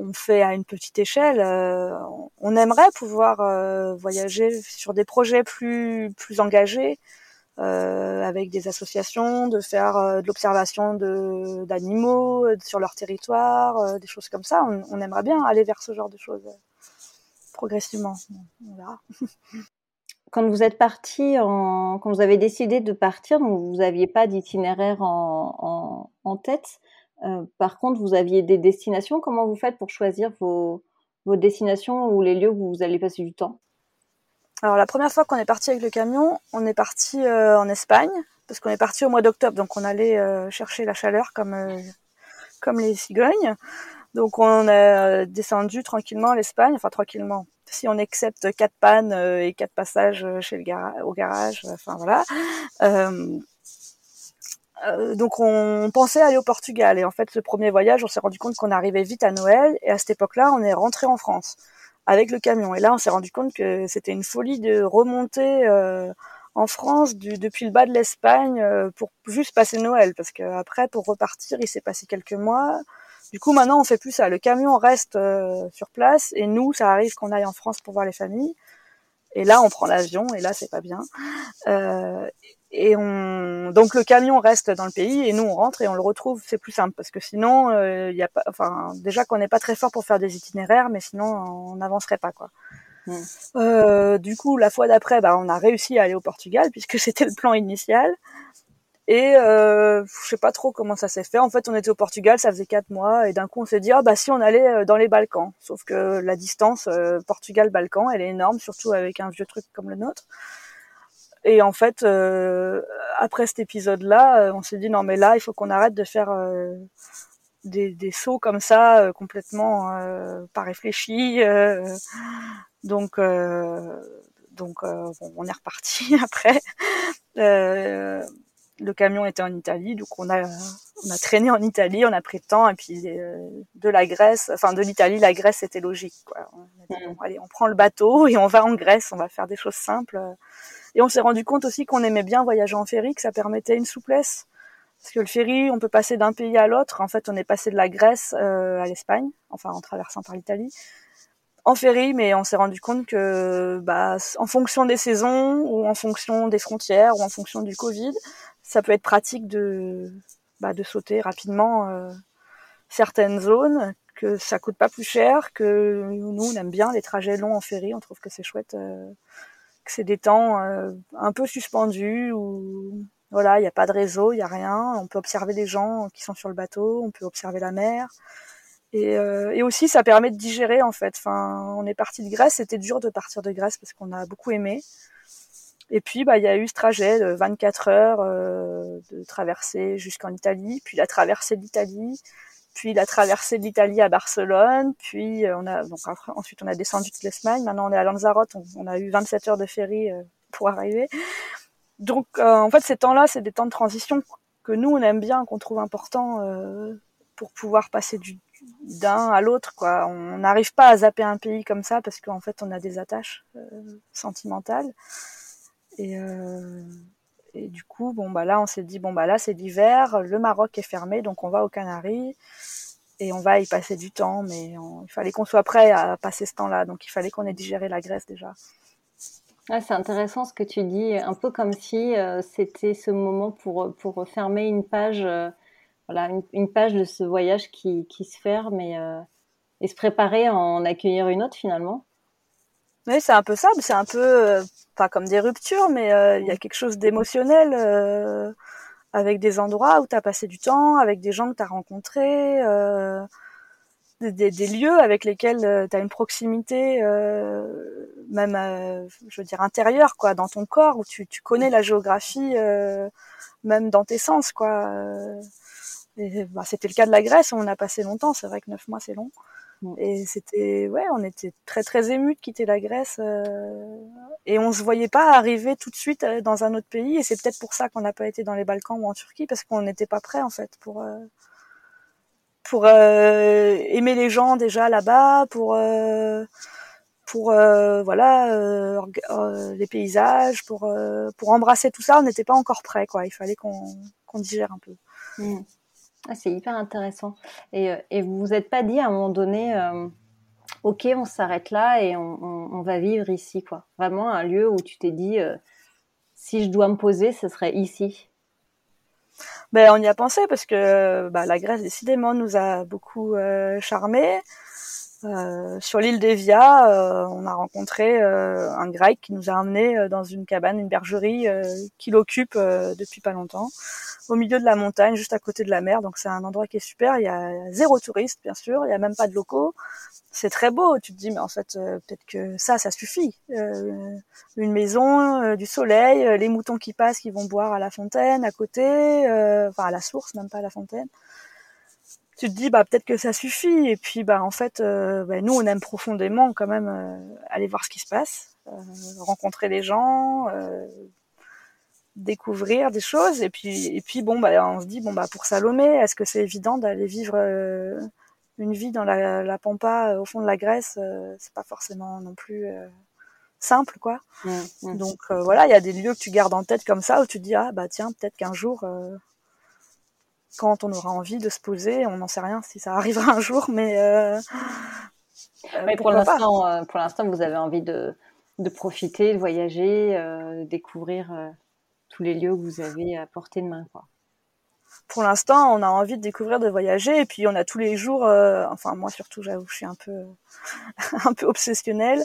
on fait à une petite échelle. Euh, on aimerait pouvoir euh, voyager sur des projets plus engagés, avec des associations, de faire de l'observation d'animaux sur leur territoire, des choses comme ça. On, aimerait bien aller vers ce genre de choses progressivement. On verra. quand vous êtes parti, quand vous avez décidé de partir, vous n'aviez pas d'itinéraire en, tête. Euh, par contre, vous aviez des destinations. Comment vous faites pour choisir vos, destinations ou les lieux où vous allez passer du temps? Alors la première fois qu'on est parti avec le camion, on est parti euh, en Espagne parce qu'on est parti au mois d'octobre, donc on allait euh, chercher la chaleur comme comme les cigognes. Donc on est descendu tranquillement l'Espagne, enfin tranquillement si on accepte quatre pannes et quatre passages chez le garage, au garage, enfin voilà. Donc on pensait aller au Portugal. Et en fait ce premier voyage on s'est rendu compte qu'on arrivait vite à Noël. Et à cette époque-là on est rentré en France avec le camion. Et là on s'est rendu compte que c'était une folie de remonter en France du, depuis le bas de l'Espagne pour juste passer Noël. Parce que après pour repartir il s'est passé quelques mois. Du coup, maintenant, on fait plus ça. Le camion reste euh, sur place. Et nous, ça arrive qu'on aille en France pour voir les familles. Et là, on prend l'avion. Et là, c'est pas bien. Et on donc le camion reste dans le pays et nous on rentre et on le retrouve. C'est plus simple parce que sinon, il euh, y a pas. Enfin, déjà qu'on n'est pas très fort pour faire des itinéraires, mais sinon on n'avancerait pas quoi. Mmh. Euh, du coup, la fois d'après, bah, on a réussi à aller au Portugal puisque c'était le plan initial. Et euh, je sais pas trop comment ça s'est fait. En fait, on était au Portugal, ça faisait quatre mois, et d'un coup, on s'est dit ah bah si on allait euh, dans les Balkans. Sauf que la distance euh, Portugal-Balkan, elle est énorme, surtout avec un vieux truc comme le nôtre. Et en fait, euh, après cet épisode-là, on s'est dit non mais là, il faut qu'on arrête de faire des, des, sauts comme ça, complètement pas réfléchis. donc donc on est reparti après le camion était en Italie, donc on a on a traîné en Italie, on a pris le temps et puis euh, de la Grèce, enfin de l'Italie, la Grèce c'était logique quoi. On mm. allez, on prend le bateau et on va en Grèce, on va faire des choses simples. Et on s'est rendu compte aussi qu'on aimait bien voyager en ferry, que ça permettait une souplesse. Parce que le ferry, on peut passer d'un pays à l'autre. En fait, on est passé de la Grèce euh, à l'Espagne, enfin en traversant par l'Italie en ferry, mais on s'est rendu compte que, bah, en fonction des saisons ou en fonction des frontières ou en fonction du Covid, ça peut être pratique de, bah, de sauter rapidement euh, certaines zones, que ça coûte pas plus cher, que nous on aime bien les trajets longs en ferry, on trouve que c'est chouette, euh, c'est des temps euh, un peu suspendus où voilà, il n'y a pas de réseau, il n'y a rien, on peut observer les gens qui sont sur le bateau, on peut observer la mer. Et, et aussi, ça permet de digérer en fait. On est parti de Grèce, c'était dur de partir de Grèce parce qu'on a beaucoup aimé. Et puis, bah, il y a eu ce trajet de 24 heures euh, de traversée jusqu'en Italie, puis la traversée de l'Italie, puis la traversée de l'Italie à Barcelone, puis euh, on a donc ensuite on a descendu toute l'Espagne. Maintenant on est à Lanzarote, on, a eu 27 heures de ferry euh, pour arriver. Donc en fait ces temps-là, c'est des temps de transition que nous on aime bien, qu'on trouve important pour pouvoir passer du d'un à l'autre. On n'arrive pas à zapper un pays comme ça parce qu'en fait on a des attaches sentimentales. Et, euh, et du coup, bon bah là, on s'est dit bon bah là c'est l'hiver, le Maroc est fermé, donc on va aux Canaries et on va y passer du temps, mais il fallait qu'on soit prêt à passer ce temps-là, donc il fallait qu'on ait digéré la Grèce déjà. c'est intéressant ce que tu dis, un peu comme si euh, c'était ce moment pour, pour fermer une page, euh, voilà, une, page de ce voyage qui, qui se ferme et, et se préparer à en accueillir une autre finalement. Oui, c'est un peu ça, c'est un peu pas comme des ruptures, mais euh, il y a quelque chose d'émotionnel euh, avec des endroits où tu as passé du temps, avec des gens que tu as rencontrés, euh, des, lieux avec lesquels tu as une proximité, même, je veux dire, intérieure, quoi, dans ton corps, où tu, connais la géographie, même dans tes sens, quoi. Bah, c'était le cas de la Grèce, on a passé longtemps, c'est vrai que neuf mois c'est long. Et c'était, ouais, on était très très émus de quitter la Grèce euh, et on se voyait pas arriver tout de suite euh, dans un autre pays. Et c'est peut-être pour ça qu'on n'a pas été dans les Balkans ou en Turquie parce qu'on n'était pas prêt en fait pour euh, pour euh, aimer les gens déjà là-bas, pour pour voilà les paysages, pour pour embrasser tout ça. On n'était pas encore prêt quoi. Il fallait qu'on qu'on digère un peu. Mmh. Ah, c'est hyper intéressant. Et, euh, et vous vous êtes pas dit à un moment donné, euh, ok, on s'arrête là et on, va vivre ici, quoi. Vraiment un lieu où tu t'es dit, euh, si je dois me poser, ce serait ici ben, on y a pensé parce que bah, la Grèce décidément nous a beaucoup charmés. Euh, sur l'île d'Evia, euh, on a rencontré euh, un grec qui nous a emmenés dans une cabane, une bergerie qu'il occupe depuis pas longtemps, au milieu de la montagne, juste à côté de la mer. Donc c'est un endroit qui est super. Il y a zéro touriste, bien sûr. Il y a même pas de locaux. C'est très beau. Tu te dis, mais en fait, peut-être que ça, ça suffit. une maison, du soleil, les moutons qui passent, qui vont boire à la fontaine à côté, enfin à la source, même pas à la fontaine tu te dis bah peut-être que ça suffit. Et puis bah en fait euh, bah, nous on aime profondément quand même euh, aller voir ce qui se passe euh, rencontrer des gens découvrir des choses. Et puis et puis bon bah on se dit bon bah pour Salomé est-ce que c'est évident d'aller vivre une vie dans la, la, pampa au fond de la Grèce c'est pas forcément non plus simple quoi. Mmh, mmh. donc voilà il y a des lieux que tu gardes en tête comme ça où tu te dis ah bah tiens peut-être qu'un jour quand on aura envie de se poser. On n'en sait rien si ça arrivera un jour, mais. Euh, euh pour l'instant, euh, pour l'instant, vous avez envie de, de profiter, de voyager, euh, découvrir tous les lieux que vous avez à portée de main, quoi pour l'instant, on a envie de découvrir, de voyager, et puis on a tous les jours, euh, enfin moi surtout, j'avoue, je suis un peu, un peu obsessionnelle.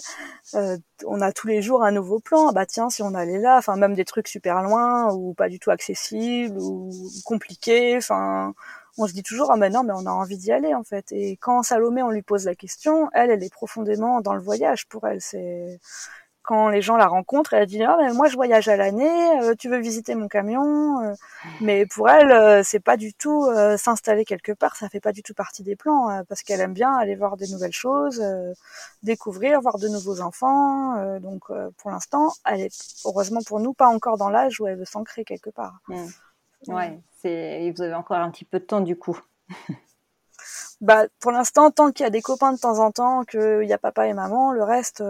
Euh, on a tous les jours un nouveau plan. Ah bah tiens, si on allait là, enfin même des trucs super loin ou pas du tout accessibles ou compliqués. Enfin, on se dit toujours ah mais non, mais on a envie d'y aller en fait. Et quand Salomé, on lui pose la question, elle, elle est profondément dans le voyage. Pour elle, c'est quand les gens la rencontrent, elle dit ah, mais moi je voyage à l'année, euh, tu veux visiter mon camion euh. Mais pour elle, euh, c'est pas du tout s'installer quelque part, ça fait pas du tout partie des plans parce qu'elle aime bien aller voir des nouvelles choses, découvrir, voir de nouveaux enfants. donc pour l'instant, elle est heureusement pour nous pas encore dans l'âge où elle veut s'ancrer quelque part. Mmh. Ouais, c'est vous avez encore un petit peu de temps du coup. bah pour l'instant, tant qu'il y a des copains de temps en temps, qu'il y a papa et maman, le reste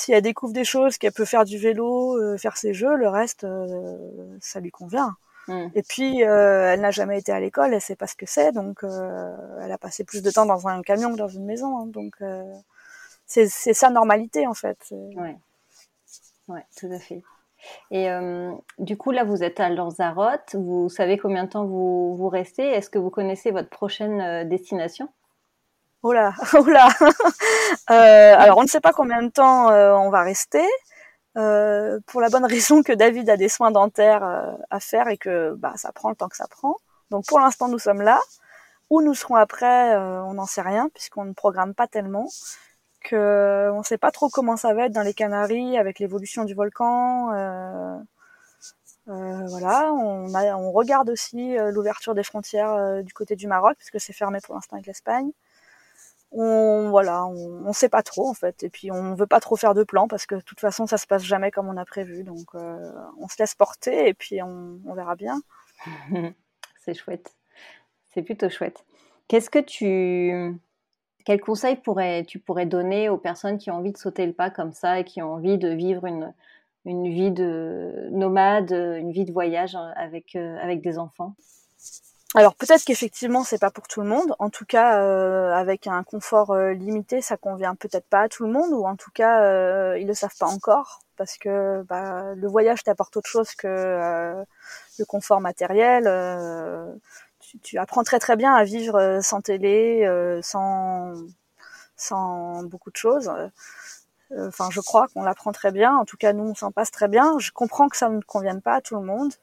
si elle découvre des choses, qu'elle peut faire du vélo, euh, faire ses jeux, le reste, euh, ça lui convient. Mm. Et puis, euh, elle n'a jamais été à l'école, elle sait pas ce que c'est, donc elle a passé plus de temps dans un camion que dans une maison. Hein, donc, c'est sa normalité en fait. Ouais. ouais, tout à fait. Et du coup, là, vous êtes à Lanzarote. Vous savez combien de temps vous, vous restez? Est-ce que vous connaissez votre prochaine destination? Oh là, oh là. euh, alors on ne sait pas combien de temps euh, on va rester, euh, pour la bonne raison que David a des soins dentaires euh, à faire et que bah ça prend le temps que ça prend. Donc pour l'instant nous sommes là. Où nous serons après, on n'en sait rien puisqu'on ne programme pas tellement. Que on ne sait pas trop comment ça va être dans les Canaries avec l'évolution du volcan. voilà, on, a, on regarde aussi l'ouverture des frontières du côté du Maroc puisque c'est fermé pour l'instant avec l'Espagne on voilà, on, sait pas trop en fait, et puis on veut pas trop faire de plans parce que de toute façon ça se passe jamais comme on a prévu, donc euh, on se laisse porter et puis on, on verra bien. c'est chouette, c'est plutôt chouette. Qu'est-ce que tu, quel conseil pourrais, tu pourrais donner aux personnes qui ont envie de sauter le pas comme ça et qui ont envie de vivre une, une vie de nomade, une vie de voyage avec, euh, avec des enfants? Alors peut-être qu'effectivement c'est pas pour tout le monde. En tout cas, euh, avec un confort euh, limité, ça convient peut-être pas à tout le monde, ou en tout cas euh, ils le savent pas encore parce que bah, le voyage t'apporte autre chose que le confort matériel. Tu, apprends très très bien à vivre sans télé, sans sans beaucoup de choses. Enfin, je crois qu'on l'apprend très bien. En tout cas, nous on s'en passe très bien. Je comprends que ça ne convienne pas à tout le monde.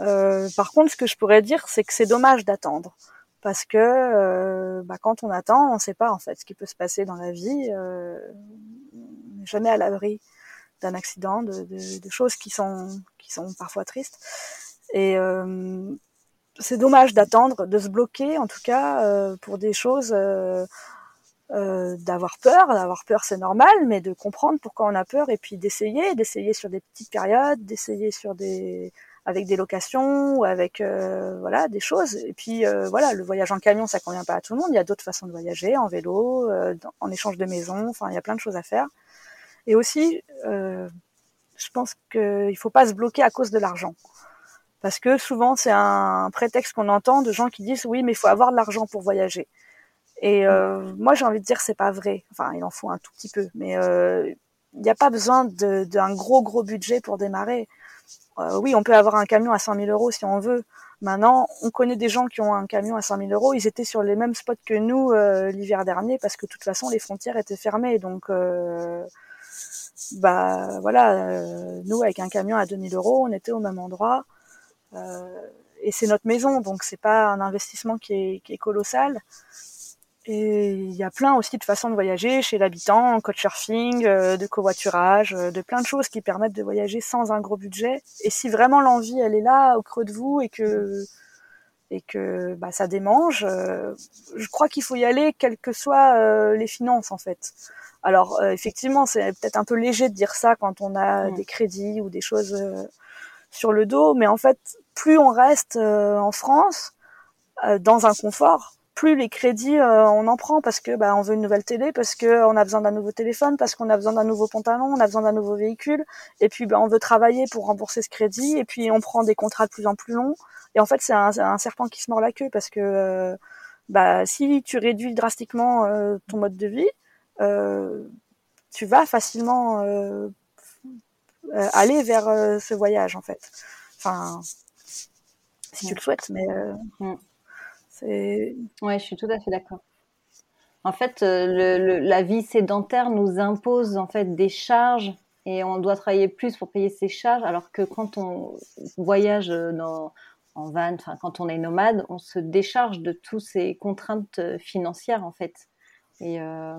Euh, par contre, ce que je pourrais dire, c'est que c'est dommage d'attendre. Parce que euh, bah, quand on attend, on ne sait pas en fait ce qui peut se passer dans la vie. Euh, on n'est jamais à l'abri d'un accident, de, choses qui sont, parfois tristes. Et c'est dommage d'attendre, de se bloquer en tout cas pour des choses, d'avoir peur. D'avoir peur c'est normal, mais de comprendre pourquoi on a peur et puis d'essayer, d'essayer sur des petites périodes, d'essayer sur des avec des locations ou avec euh, voilà des choses. Et puis euh, voilà, le voyage en camion, ça convient pas à tout le monde. Il y a d'autres façons de voyager, en vélo, euh, en échange de maison. Enfin, il y a plein de choses à faire. Et aussi, je pense qu'il faut pas se bloquer à cause de l'argent. Parce que souvent, c'est un prétexte qu'on entend de gens qui disent oui, mais il faut avoir de l'argent pour voyager. Et moi, j'ai envie de dire c'est pas vrai. Enfin, il en faut un tout petit peu, mais il n'y a pas besoin d'un gros gros budget pour démarrer. Euh, oui, on peut avoir un camion à 100 000 euros si on veut. Maintenant, on connaît des gens qui ont un camion à 100 000 euros. Ils étaient sur les mêmes spots que nous euh, l'hiver dernier parce que de toute façon les frontières étaient fermées. Donc, euh, bah voilà, nous avec un camion à 2000 euros, on était au même endroit et c'est notre maison, donc c'est pas un investissement qui est, qui est colossal. Et il y a plein aussi de façons de voyager chez l'habitant, en couchsurfing, euh, de covoiturage, euh, de plein de choses qui permettent de voyager sans un gros budget. Et si vraiment l'envie, elle est là, au creux de vous, et que et que bah, ça démange, euh, je crois qu'il faut y aller, quelles que soient les finances en fait. Alors effectivement, c'est peut-être un peu léger de dire ça quand on a des crédits ou des choses sur le dos, mais en fait, plus on reste en France dans un confort, plus les crédits euh, on en prend parce que bah, on veut une nouvelle télé, parce que on a besoin d'un nouveau téléphone, parce qu'on a besoin d'un nouveau pantalon, on a besoin d'un nouveau véhicule, et puis bah, on veut travailler pour rembourser ce crédit, et puis on prend des contrats de plus en plus longs. Et en fait, c'est un, serpent qui se mord la queue parce que euh, bah, si tu réduis drastiquement euh, ton mode de vie, tu vas facilement aller vers ce voyage en fait. Enfin, si tu le souhaites, mais. Mm. Ouais, je suis tout à fait d'accord. En fait, euh, la vie sédentaire nous impose en fait des charges et on doit travailler plus pour payer ces charges, alors que quand on voyage dans, en van, quand on est nomade, on se décharge de toutes ces contraintes euh, financières en fait. Et euh,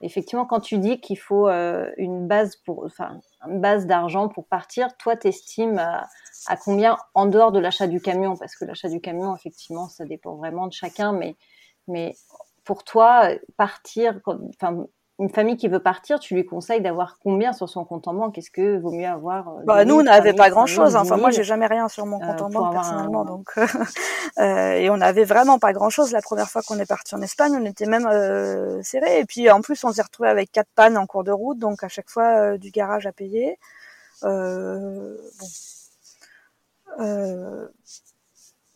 effectivement, quand tu dis qu'il faut euh, une base pour, enfin, une base d'argent pour partir, toi, t'estimes à, à combien en dehors de l'achat du camion, parce que l'achat du camion, effectivement, ça dépend vraiment de chacun, mais, mais pour toi, partir, enfin, une famille qui veut partir, tu lui conseilles d'avoir combien sur son compte en banque? Est-ce que vaut mieux avoir euh, Bah nous, on n'avait pas grand-chose. Enfin, moi, j'ai jamais rien sur mon compte euh, en banque personnellement, donc euh, et on n'avait vraiment pas grand-chose la première fois qu'on est parti en Espagne. On était même euh, serré. Et puis en plus, on s'est retrouvé avec quatre pannes en cours de route, donc à chaque fois du garage à payer. bon,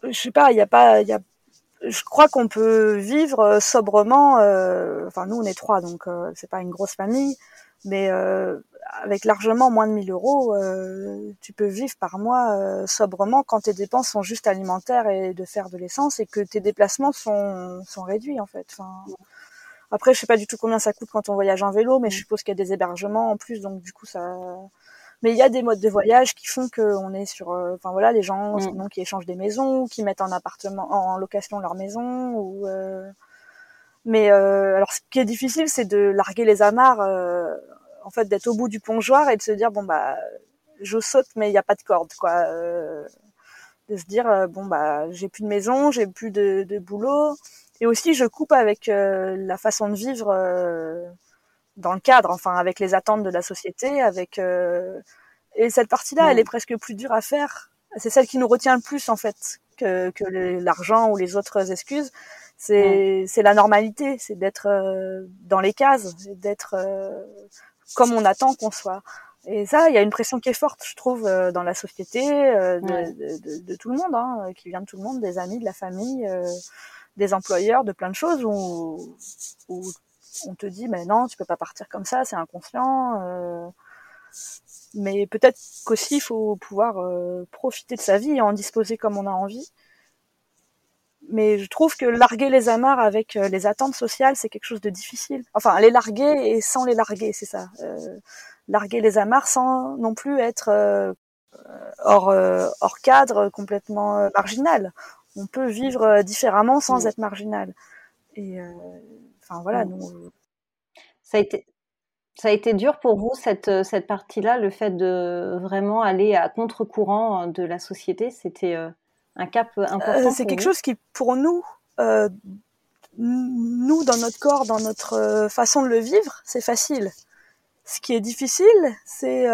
je sais pas, il y a pas, il y a je crois qu'on peut vivre euh, sobrement. Euh, enfin, nous, on est trois, donc euh, c'est pas une grosse famille, mais euh, avec largement moins de 1000 euros, tu peux vivre par mois sobrement quand tes dépenses sont juste alimentaires et de faire de l'essence et que tes déplacements sont, sont réduits en fait. Enfin, après, je sais pas du tout combien ça coûte quand on voyage en vélo, mais je suppose qu'il y a des hébergements en plus, donc du coup, ça mais il y a des modes de voyage qui font qu'on est sur, euh, enfin voilà, les gens mm. qui échangent des maisons, qui mettent en appartement, en location leur maison. Ou, euh... Mais euh, alors, ce qui est difficile, c'est de larguer les amarres, euh, en fait, d'être au bout du plongeoir et de se dire bon bah, je saute, mais il n'y a pas de corde, quoi. de se dire bon bah, j'ai plus de maison, j'ai plus de, de, boulot, et aussi je coupe avec la façon de vivre dans le cadre, enfin avec les attentes de la société, avec euh, et cette partie-là, elle est presque plus dure à faire. C'est celle qui nous retient le plus en fait que, que l'argent ou les autres excuses. C'est c'est la normalité, c'est d'être euh, dans les cases, d'être euh, comme on attend qu'on soit. Et ça, il y a une pression qui est forte, je trouve, dans la société, de, de, de, de, tout le monde, hein, qui vient de tout le monde, des amis, de la famille, des employeurs, de plein de choses où, où on te dit mais non tu peux pas partir comme ça c'est inconscient euh. mais peut-être qu'aussi il faut pouvoir euh, profiter de sa vie et en disposer comme on a envie. Mais je trouve que larguer les amarres avec euh, les attentes sociales c'est quelque chose de difficile. Enfin les larguer et sans les larguer c'est ça larguer les amarres sans non plus être hors hors cadre complètement marginal. On peut vivre différemment sans être marginal. Et voilà, mmh. Ça a été, ça a été dur pour vous cette, euh, cette partie-là, le fait de vraiment aller à contre-courant euh, de la société, c'était euh, un cap important. c'est quelque chose qui, pour nous, nous dans notre corps, dans notre façon de le vivre, c'est facile. Ce qui est difficile, c'est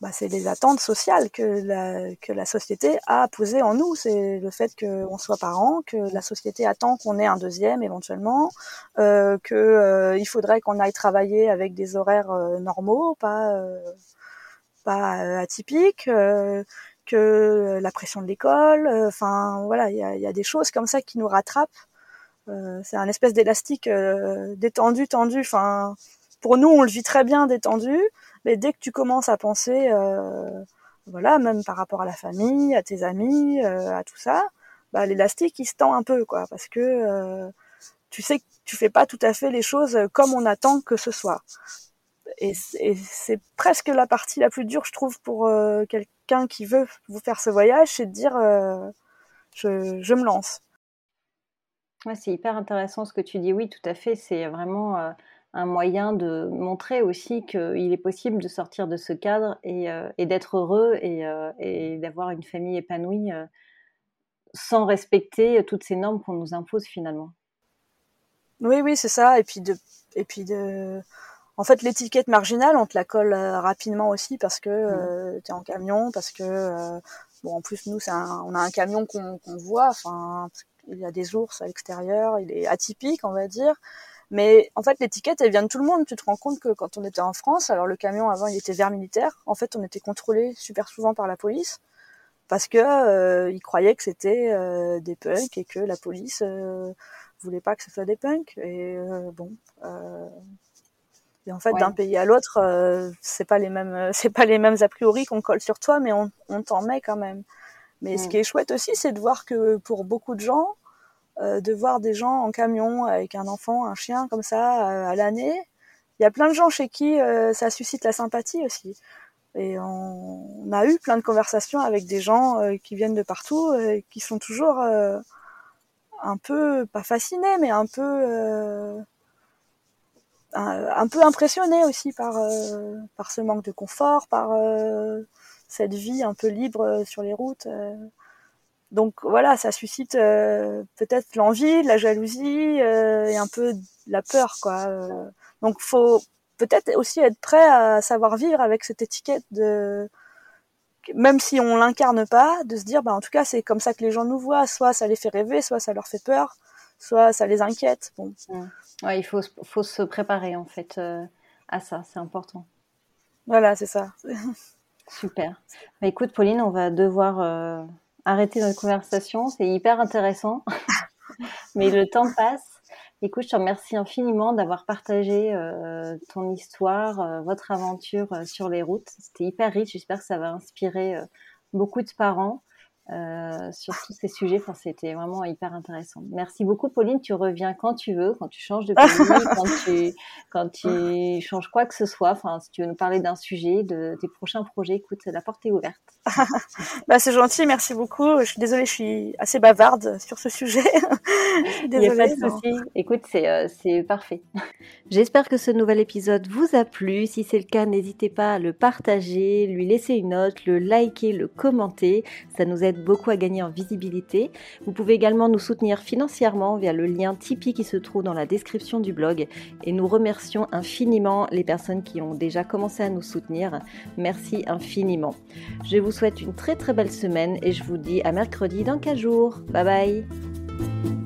bah, c'est les attentes sociales que la, que la société a posées en nous. C'est le fait qu'on soit parents, que la société attend qu'on ait un deuxième éventuellement, euh, que euh, il faudrait qu'on aille travailler avec des horaires euh, normaux, pas euh, pas atypiques, que la pression de l'école. Enfin voilà, il y a, y a, des choses comme ça qui nous rattrapent c'est un espèce d'élastique détendu, tendu. Enfin, pour nous, on le vit très bien détendu, mais dès que tu commences à penser, voilà, même par rapport à la famille, à tes amis, à tout ça, bah, l'élastique il se tend un peu, quoi, parce que tu sais que tu fais pas tout à fait les choses comme on attend que ce soit. Et, c'est presque la partie la plus dure, je trouve, pour euh, quelqu'un qui veut vous faire ce voyage, c'est de dire euh, je, je, me lance. Ouais, c'est hyper intéressant ce que tu dis. Oui, tout à fait. C'est vraiment euh, un moyen de montrer aussi qu'il est possible de sortir de ce cadre et, et d'être heureux et, et d'avoir une famille épanouie sans respecter toutes ces normes qu'on nous impose finalement. Oui, oui, c'est ça. Et puis de, et puis de, en fait, l'étiquette marginale, on te la colle euh, rapidement aussi parce que euh, tu es en camion, parce que euh, bon, en plus nous, c'est on a un camion qu'on voit. Enfin, il y a des ours à l'extérieur, il est atypique, on va dire. Mais en fait, l'étiquette, elle vient de tout le monde. Tu te rends compte que quand on était en France, alors le camion avant, il était vert militaire. En fait, on était contrôlé super souvent par la police parce que euh, ils croyaient que c'était des punks et que la police voulait pas que ce soit des punks. Et euh, bon. Euh, et en fait, d'un pays à l'autre, euh, c'est pas les mêmes, c'est pas les mêmes a priori qu'on colle sur toi, mais on, on t'en met quand même. Mais ce mm. qui est chouette aussi, c'est de voir que pour beaucoup de gens, de voir des gens en camion avec un enfant, un chien comme ça à l'année, il y a plein de gens chez qui ça suscite la sympathie aussi. Et on, a eu plein de conversations avec des gens qui viennent de partout et qui sont toujours un peu pas fasciné mais un peu euh, un, peu impressionné aussi par euh, par ce manque de confort par euh, cette vie un peu libre sur les routes donc voilà ça suscite peut-être l'envie la jalousie et un peu la peur quoi donc faut peut-être aussi être prêt à savoir vivre avec cette étiquette de même si on l'incarne pas, de se dire, bah, en tout cas, c'est comme ça que les gens nous voient. Soit ça les fait rêver, soit ça leur fait peur, soit ça les inquiète. Bon. Ouais, il faut, faut se préparer, en fait, euh, à ça. C'est important. Voilà, c'est ça. Super. Bah, écoute, Pauline, on va devoir euh, arrêter notre conversation. C'est hyper intéressant. Mais le temps passe. Écoute, je te remercie infiniment d'avoir partagé euh, ton histoire, euh, votre aventure euh, sur les routes. C'était hyper riche. J'espère que ça va inspirer beaucoup de parents euh, sur tous ces sujets. Enfin, c'était vraiment hyper intéressant. Merci beaucoup, Pauline. Tu reviens quand tu veux, quand tu changes de pays, quand tu, quand tu changes quoi que ce soit. Enfin, si tu veux nous parler d'un sujet, de tes prochains projets, écoute, la porte est ouverte. bah, c'est gentil. Merci beaucoup. Je suis désolée, je suis assez bavarde sur ce sujet. Il n'y a pas de souci. Écoute, c'est, euh, c'est parfait. J'espère que ce nouvel épisode vous a plu. Si c'est le cas, n'hésitez pas à le partager, lui laisser une note, le liker, le commenter. Ça nous beaucoup à gagner en visibilité. Vous pouvez également nous soutenir financièrement via le lien Tipeee qui se trouve dans la description du blog. Et nous remercions infiniment les personnes qui ont déjà commencé à nous soutenir. Merci infiniment. Je vous souhaite une très très belle semaine et je vous dis à mercredi dans 15 jours. Bye bye